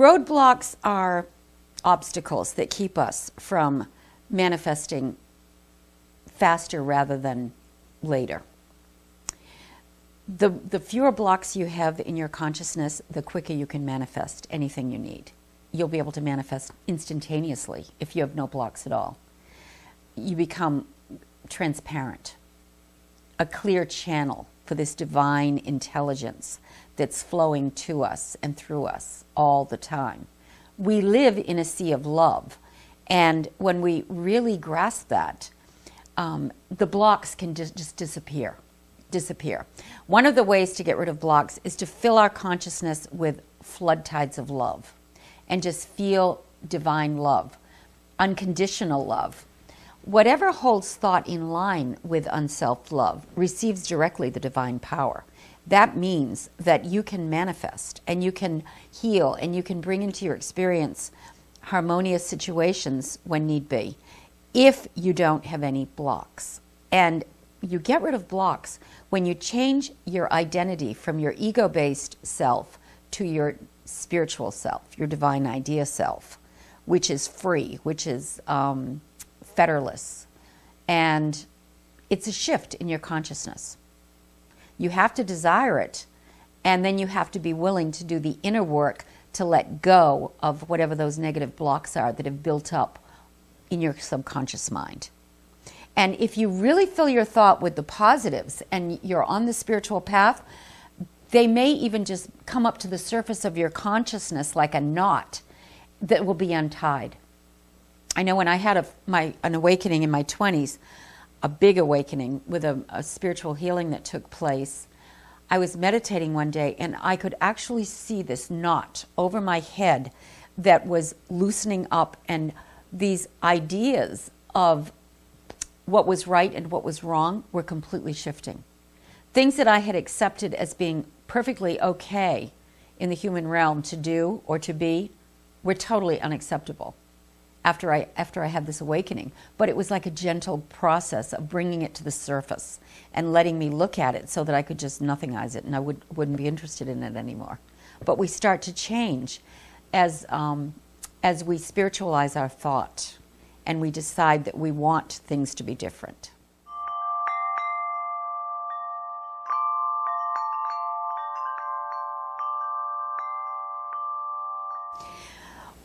roadblocks are obstacles that keep us from manifesting faster rather than later. The, the fewer blocks you have in your consciousness, the quicker you can manifest anything you need. You'll be able to manifest instantaneously if you have no blocks at all. You become transparent, a clear channel for this divine intelligence that's flowing to us and through us all the time. We live in a sea of love. And when we really grasp that, um, the blocks can just, just disappear. Disappear. One of the ways to get rid of blocks is to fill our consciousness with flood tides of love and just feel divine love, unconditional love. Whatever holds thought in line with unself love receives directly the divine power. That means that you can manifest and you can heal and you can bring into your experience harmonious situations when need be if you don't have any blocks. And you get rid of blocks when you change your identity from your ego based self to your spiritual self, your divine idea self, which is free, which is um, fetterless. And it's a shift in your consciousness. You have to desire it, and then you have to be willing to do the inner work to let go of whatever those negative blocks are that have built up in your subconscious mind. And if you really fill your thought with the positives and you're on the spiritual path, they may even just come up to the surface of your consciousness like a knot that will be untied. I know when I had a, my, an awakening in my 20s, a big awakening with a, a spiritual healing that took place, I was meditating one day and I could actually see this knot over my head that was loosening up, and these ideas of what was right and what was wrong were completely shifting. Things that I had accepted as being perfectly okay in the human realm to do or to be were totally unacceptable after I after I had this awakening. But it was like a gentle process of bringing it to the surface and letting me look at it so that I could just nothingize it and I would wouldn't be interested in it anymore. But we start to change as um, as we spiritualize our thought and we decide that we want things to be different.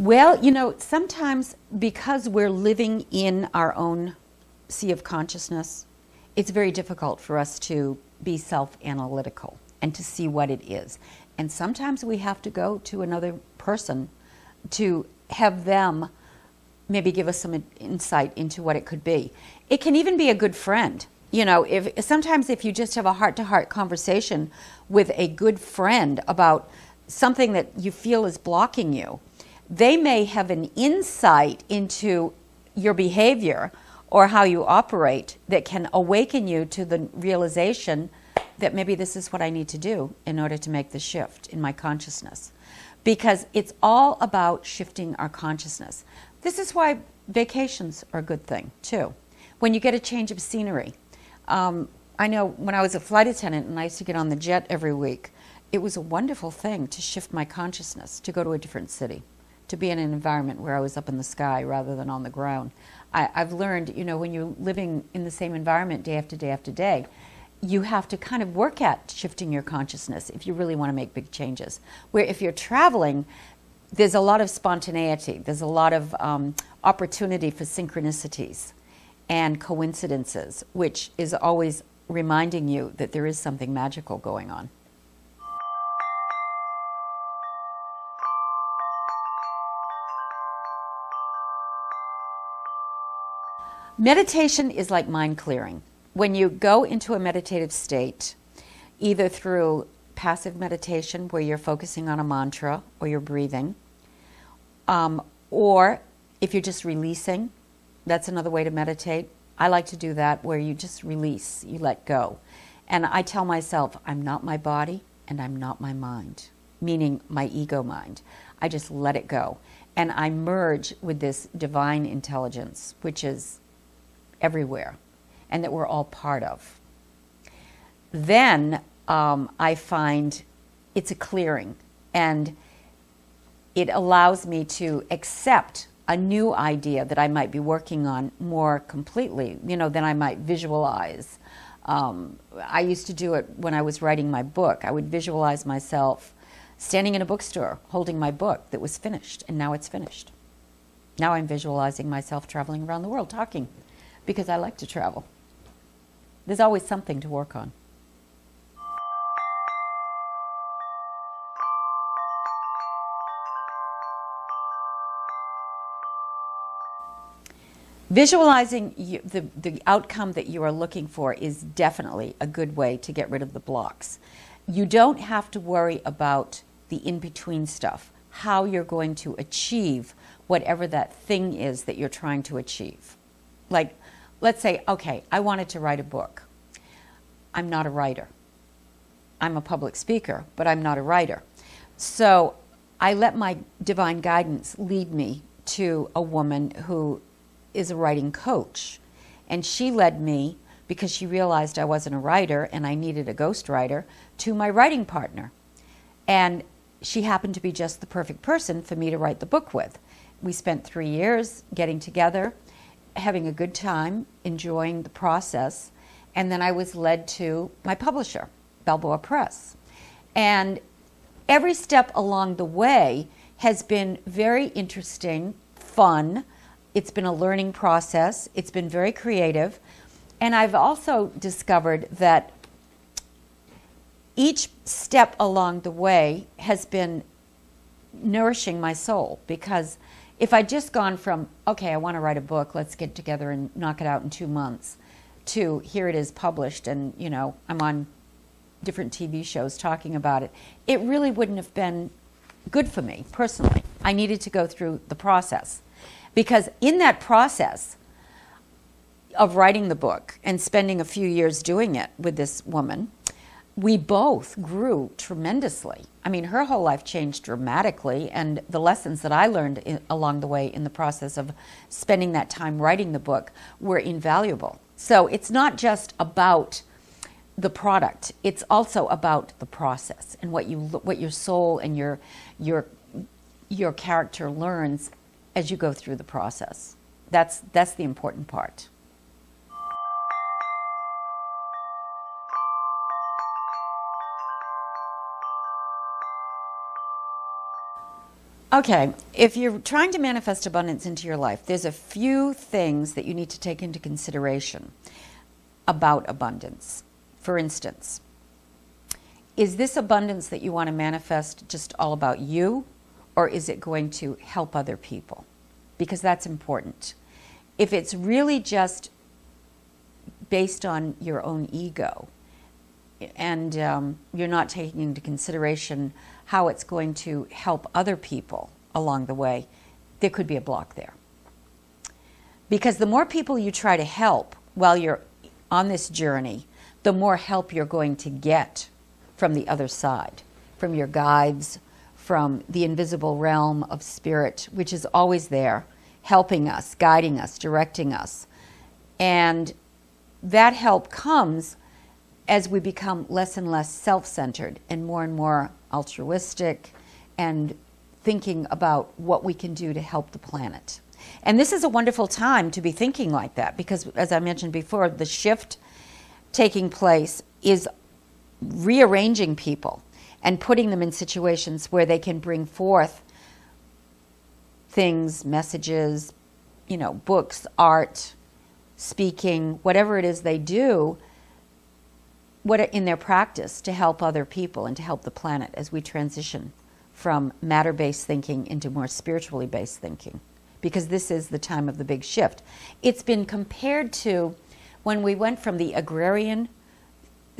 Well, you know, sometimes because we're living in our own sea of consciousness, it's very difficult for us to be self analytical and to see what it is. And sometimes we have to go to another person to have them maybe give us some insight into what it could be. It can even be a good friend. You know, if sometimes if you just have a heart to heart conversation with a good friend about something that you feel is blocking you, they may have an insight into your behavior or how you operate that can awaken you to the realization that maybe this is what I need to do in order to make the shift in my consciousness. Because it's all about shifting our consciousness. This is why vacations are a good thing, too. When you get a change of scenery. Um, I know when I was a flight attendant and I used to get on the jet every week, it was a wonderful thing to shift my consciousness, to go to a different city to be in an environment where I was up in the sky rather than on the ground. I, have learned, you know, when you're living in the same environment day after day after day, you have to kind of work at shifting your consciousness if you really want to make big changes. Where if you're traveling, there's a lot of spontaneity, there's a lot of um, opportunity for synchronicities and coincidences, which is always reminding you that there is something magical going on. Meditation is like mind clearing. When you go into a meditative state, either through passive meditation where you're focusing on a mantra or you're breathing, um, or if you're just releasing, that's another way to meditate. I like to do that where you just release, you let go. And I tell myself, I'm not my body and I'm not my mind, meaning my ego mind. I just let it go. And I merge with this divine intelligence, which is everywhere and that we're all part of. Then um, I find it's a clearing. And it allows me to accept a new idea that I might be working on more completely, you know, than I might visualize. Um, I used to do it when I was writing my book. I would visualize myself standing in a bookstore holding my book that was finished, and now it's finished. Now I'm visualizing myself traveling around the world talking because I like to travel. There's always something to work on. Visualizing you, the, the outcome that you are looking for is definitely a good way to get rid of the blocks. You don't have to worry about the in between stuff, how you're going to achieve whatever that thing is that you're trying to achieve. Like, let's say, okay, I wanted to write a book. I'm not a writer. I'm a public speaker, but I'm not a writer. So I let my divine guidance lead me to a woman who is a writing coach. And she led me, because she realized I wasn't a writer and I needed a ghostwriter, to my writing partner. And she happened to be just the perfect person for me to write the book with. We spent three years getting together, having a good time, enjoying the process, and then I was led to my publisher, Balboa Press. And every step along the way has been very interesting, fun, it's been a learning process, it's been very creative. And I've also discovered that each step along the way has been nourishing my soul because if I'd just gone from, okay, I want to write a book, let's get together and knock it out in two months, to here it is published and, you know, I'm on different TV shows talking about it, it really wouldn't have been good for me personally. I needed to go through the process. Because in that process of writing the book and spending a few years doing it with this woman, we both grew tremendously. I mean, her whole life changed dramatically, and the lessons that I learned in, along the way in the process of spending that time writing the book were invaluable. So it's not just about the product; it's also about the process and what you what your soul and your your your character learns as you go through the process. That's, that's the important part. Okay, if you're trying to manifest abundance into your life, there's a few things that you need to take into consideration about abundance. For instance, is this abundance that you want to manifest just all about you, or is it going to help other people? Because that's important. If it's really just based on your own ego and um, you're not taking into consideration how it's going to help other people along the way, there could be a block there. Because the more people you try to help while you're on this journey, the more help you're going to get from the other side, from your guides, from the invisible realm of spirit, which is always there, helping us, guiding us, directing us. And that help comes as we become less and less self centered and more and more altruistic and thinking about what we can do to help the planet. And this is a wonderful time to be thinking like that because, as I mentioned before, the shift taking place is rearranging people and putting them in situations where they can bring forth things, messages, you know, books, art, speaking, whatever it is they do, what in their practice to help other people and to help the planet as we transition from matter-based thinking into more spiritually based thinking. Because this is the time of the big shift. It's been compared to when we went from the agrarian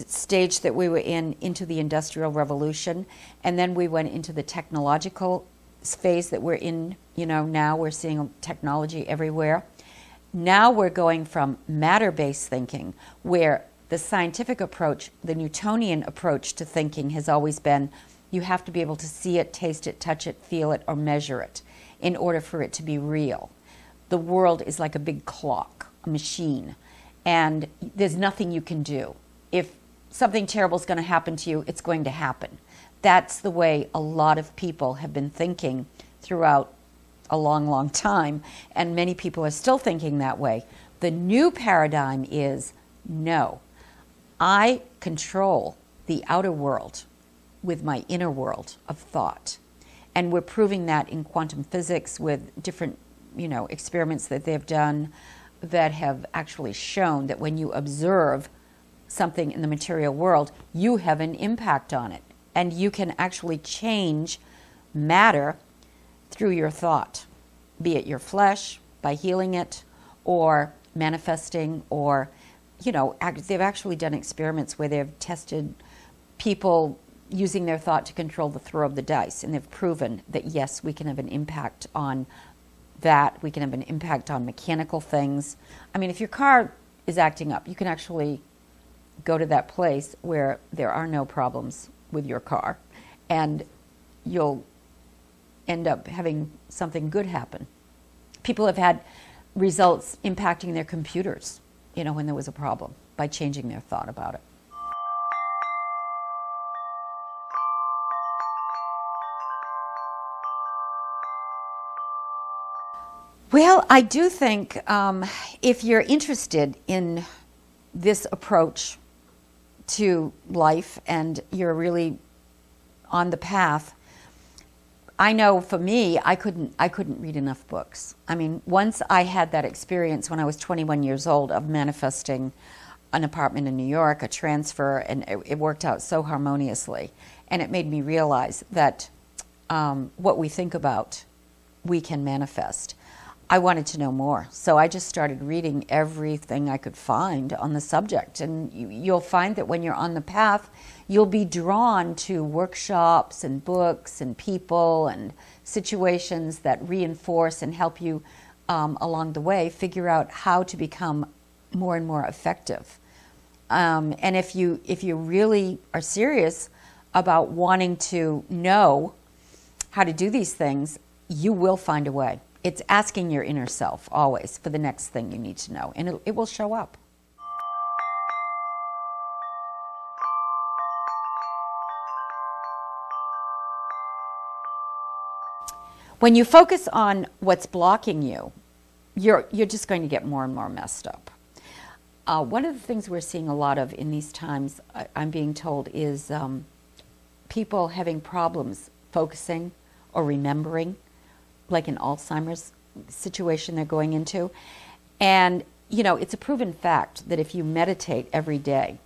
stage that we were in into the industrial revolution and then we went into the technological phase that we're in you know now. We're seeing technology everywhere. Now we're going from matter-based thinking where the scientific approach the newtonian approach to thinking has always been you have to be able to see it taste it touch it feel it or measure it in order for it to be real the world is like a big clock a machine and there's nothing you can do if something terrible is going to happen to you, it's going to happen. That's the way a lot of people have been thinking throughout a long, long time, and many people are still thinking that way. The new paradigm is no, I control the outer world with my inner world of thought. And we're proving that in quantum physics with different, you know, experiments that they've done that have actually shown that when you observe something in the material world, you have an impact on it. And you can actually change matter through your thought, be it your flesh, by healing it, or manifesting, or, you know, they've actually done experiments where they've tested people using their thought to control the throw of the dice. And they've proven that, yes, we can have an impact on that. We can have an impact on mechanical things. I mean, if your car is acting up, you can actually go to that place where there are no problems with your car and you'll end up having something good happen. People have had results impacting their computers, you know, when there was a problem by changing their thought about it. Well, I do think um, if you're interested in this approach to life and you're really on the path, I know for me, I couldn't, I couldn't read enough books. I mean, once I had that experience when I was 21 years old of manifesting an apartment in New York, a transfer, and it, it worked out so harmoniously. And it made me realize that um, what we think about, we can manifest. I wanted to know more. So I just started reading everything I could find on the subject. And you, will find that when you're on the path, you'll be drawn to workshops and books and people and situations that reinforce and help you um, along the way figure out how to become more and more effective. Um, and if you if you really are serious about wanting to know how to do these things, you will find a way it's asking your inner self always for the next thing you need to know, and it, it will show up. When you focus on what's blocking you, you're, you're just going to get more and more messed up. Uh, one of the things we're seeing a lot of in these times, I'm being told, is um, people having problems focusing or remembering like an Alzheimer's situation they're going into. And, you know, it's a proven fact that if you meditate every day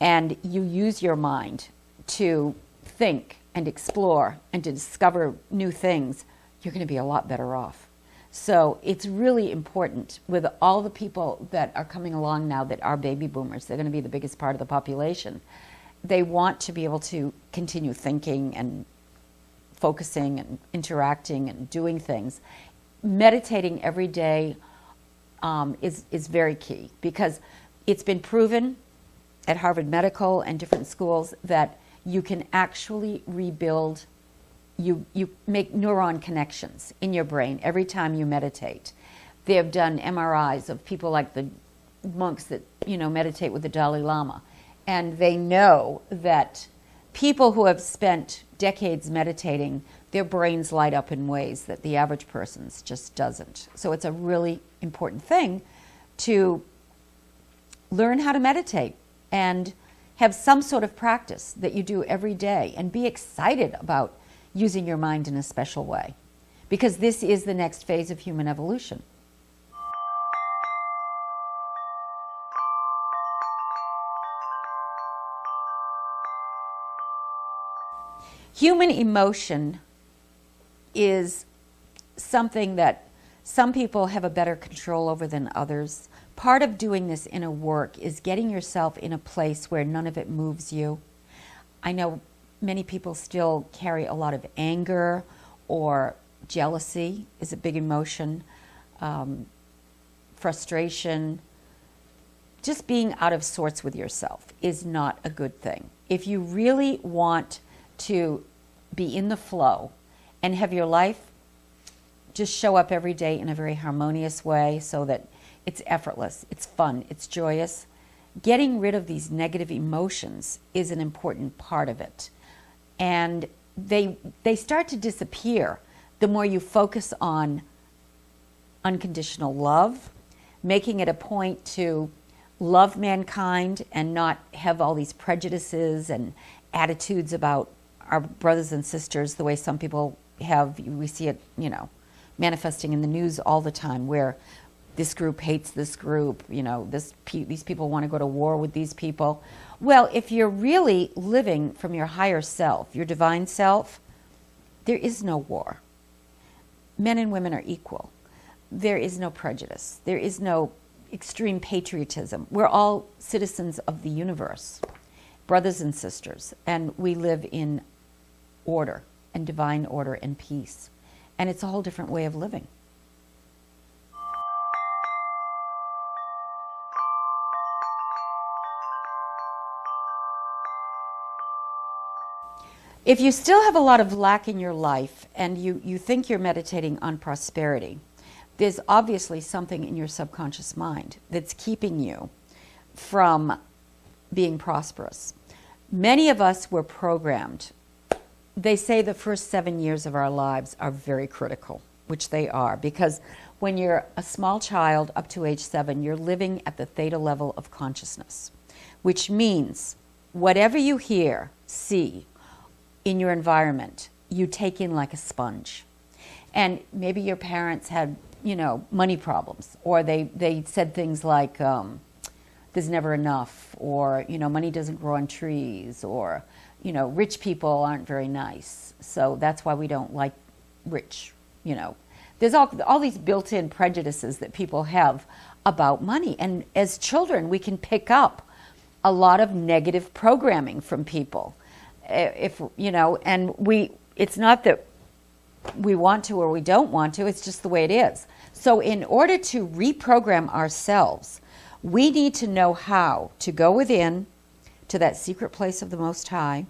and you use your mind to think and explore and to discover new things, you're going to be a lot better off. So it's really important with all the people that are coming along now that are baby boomers, they're going to be the biggest part of the population. They want to be able to continue thinking and focusing and interacting and doing things, meditating every day um, is, is very key because it's been proven at Harvard Medical and different schools that you can actually rebuild, you, you make neuron connections in your brain every time you meditate. They have done MRIs of people like the monks that, you know, meditate with the Dalai Lama. And they know that people who have spent decades meditating, their brains light up in ways that the average person's just doesn't. So it's a really important thing to learn how to meditate and have some sort of practice that you do every day and be excited about using your mind in a special way because this is the next phase of human evolution. Human emotion is something that some people have a better control over than others. Part of doing this inner work is getting yourself in a place where none of it moves you. I know many people still carry a lot of anger or jealousy is a big emotion, um, frustration. Just being out of sorts with yourself is not a good thing. If you really want to be in the flow and have your life just show up every day in a very harmonious way so that it's effortless, it's fun, it's joyous. Getting rid of these negative emotions is an important part of it. and they they start to disappear the more you focus on unconditional love, making it a point to love mankind and not have all these prejudices and attitudes about our brothers and sisters the way some people have we see it you know manifesting in the news all the time where this group hates this group you know this these people want to go to war with these people. Well if you're really living from your higher self your divine self there is no war. Men and women are equal. There is no prejudice. There is no extreme patriotism. We're all citizens of the universe brothers and sisters and we live in order and divine order and peace. And it's a whole different way of living. If you still have a lot of lack in your life and you, you think you're meditating on prosperity, there's obviously something in your subconscious mind that's keeping you from being prosperous. Many of us were programmed they say the first seven years of our lives are very critical, which they are, because when you're a small child up to age seven, you're living at the theta level of consciousness, which means whatever you hear, see in your environment, you take in like a sponge. And maybe your parents had, you know, money problems, or they, they said things like, um, there's never enough, or, you know, money doesn't grow on trees, or, you know, rich people aren't very nice. So that's why we don't like rich, you know. There's all, all these built in prejudices that people have about money. And as children, we can pick up a lot of negative programming from people. Eh, if, you know, and we, it's not that we want to or we don't want to, it's just the way it is. So, in order to reprogram ourselves, we need to know how to go within to that secret place of the Most High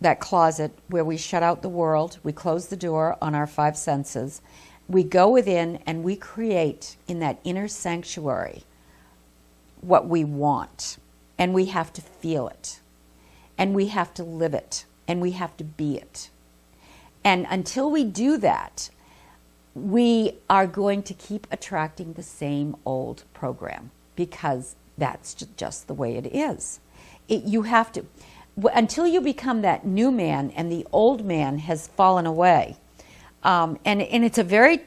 that closet where we shut out the world, we close the door on our five senses, we go within and we create in that inner sanctuary what we want. And we have to feel it. And we have to live it. And we have to be it. And until we do that, we are going to keep attracting the same old program because that's just the way it is. It, you have to until you become that new man and the old man has fallen away. Um, and, and it's a very,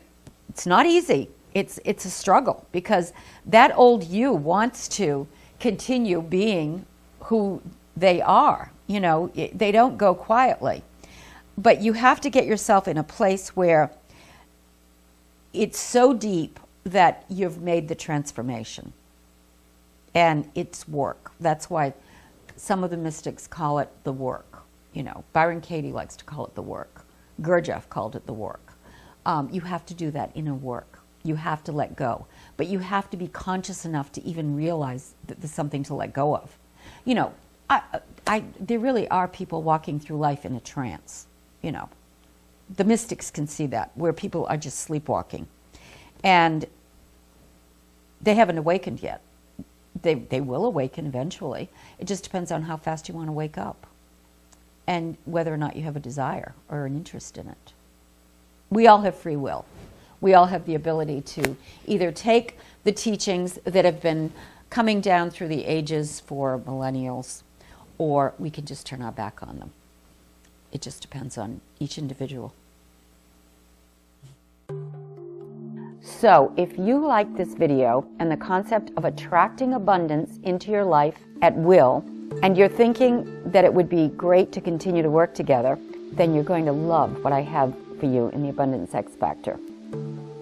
it's not easy. It's, it's a struggle because that old you wants to continue being who they are. You know, they don't go quietly. But you have to get yourself in a place where it's so deep that you've made the transformation. And it's work. That's why some of the mystics call it the work. You know, Byron Katie likes to call it the work. Gurdjieff called it the work. Um, you have to do that inner work. You have to let go. But you have to be conscious enough to even realize that there's something to let go of. You know, I, I, there really are people walking through life in a trance. You know, the mystics can see that, where people are just sleepwalking. And they haven't awakened yet they, they will awaken eventually. It just depends on how fast you want to wake up and whether or not you have a desire or an interest in it. We all have free will. We all have the ability to either take the teachings that have been coming down through the ages for millennials, or we can just turn our back on them. It just depends on each individual. So if you like this video and the concept of attracting abundance into your life at will, and you're thinking that it would be great to continue to work together, then you're going to love what I have for you in the Abundance X Factor.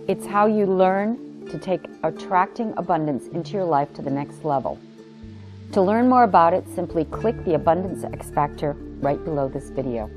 It's how you learn to take attracting abundance into your life to the next level. To learn more about it, simply click the Abundance X Factor right below this video.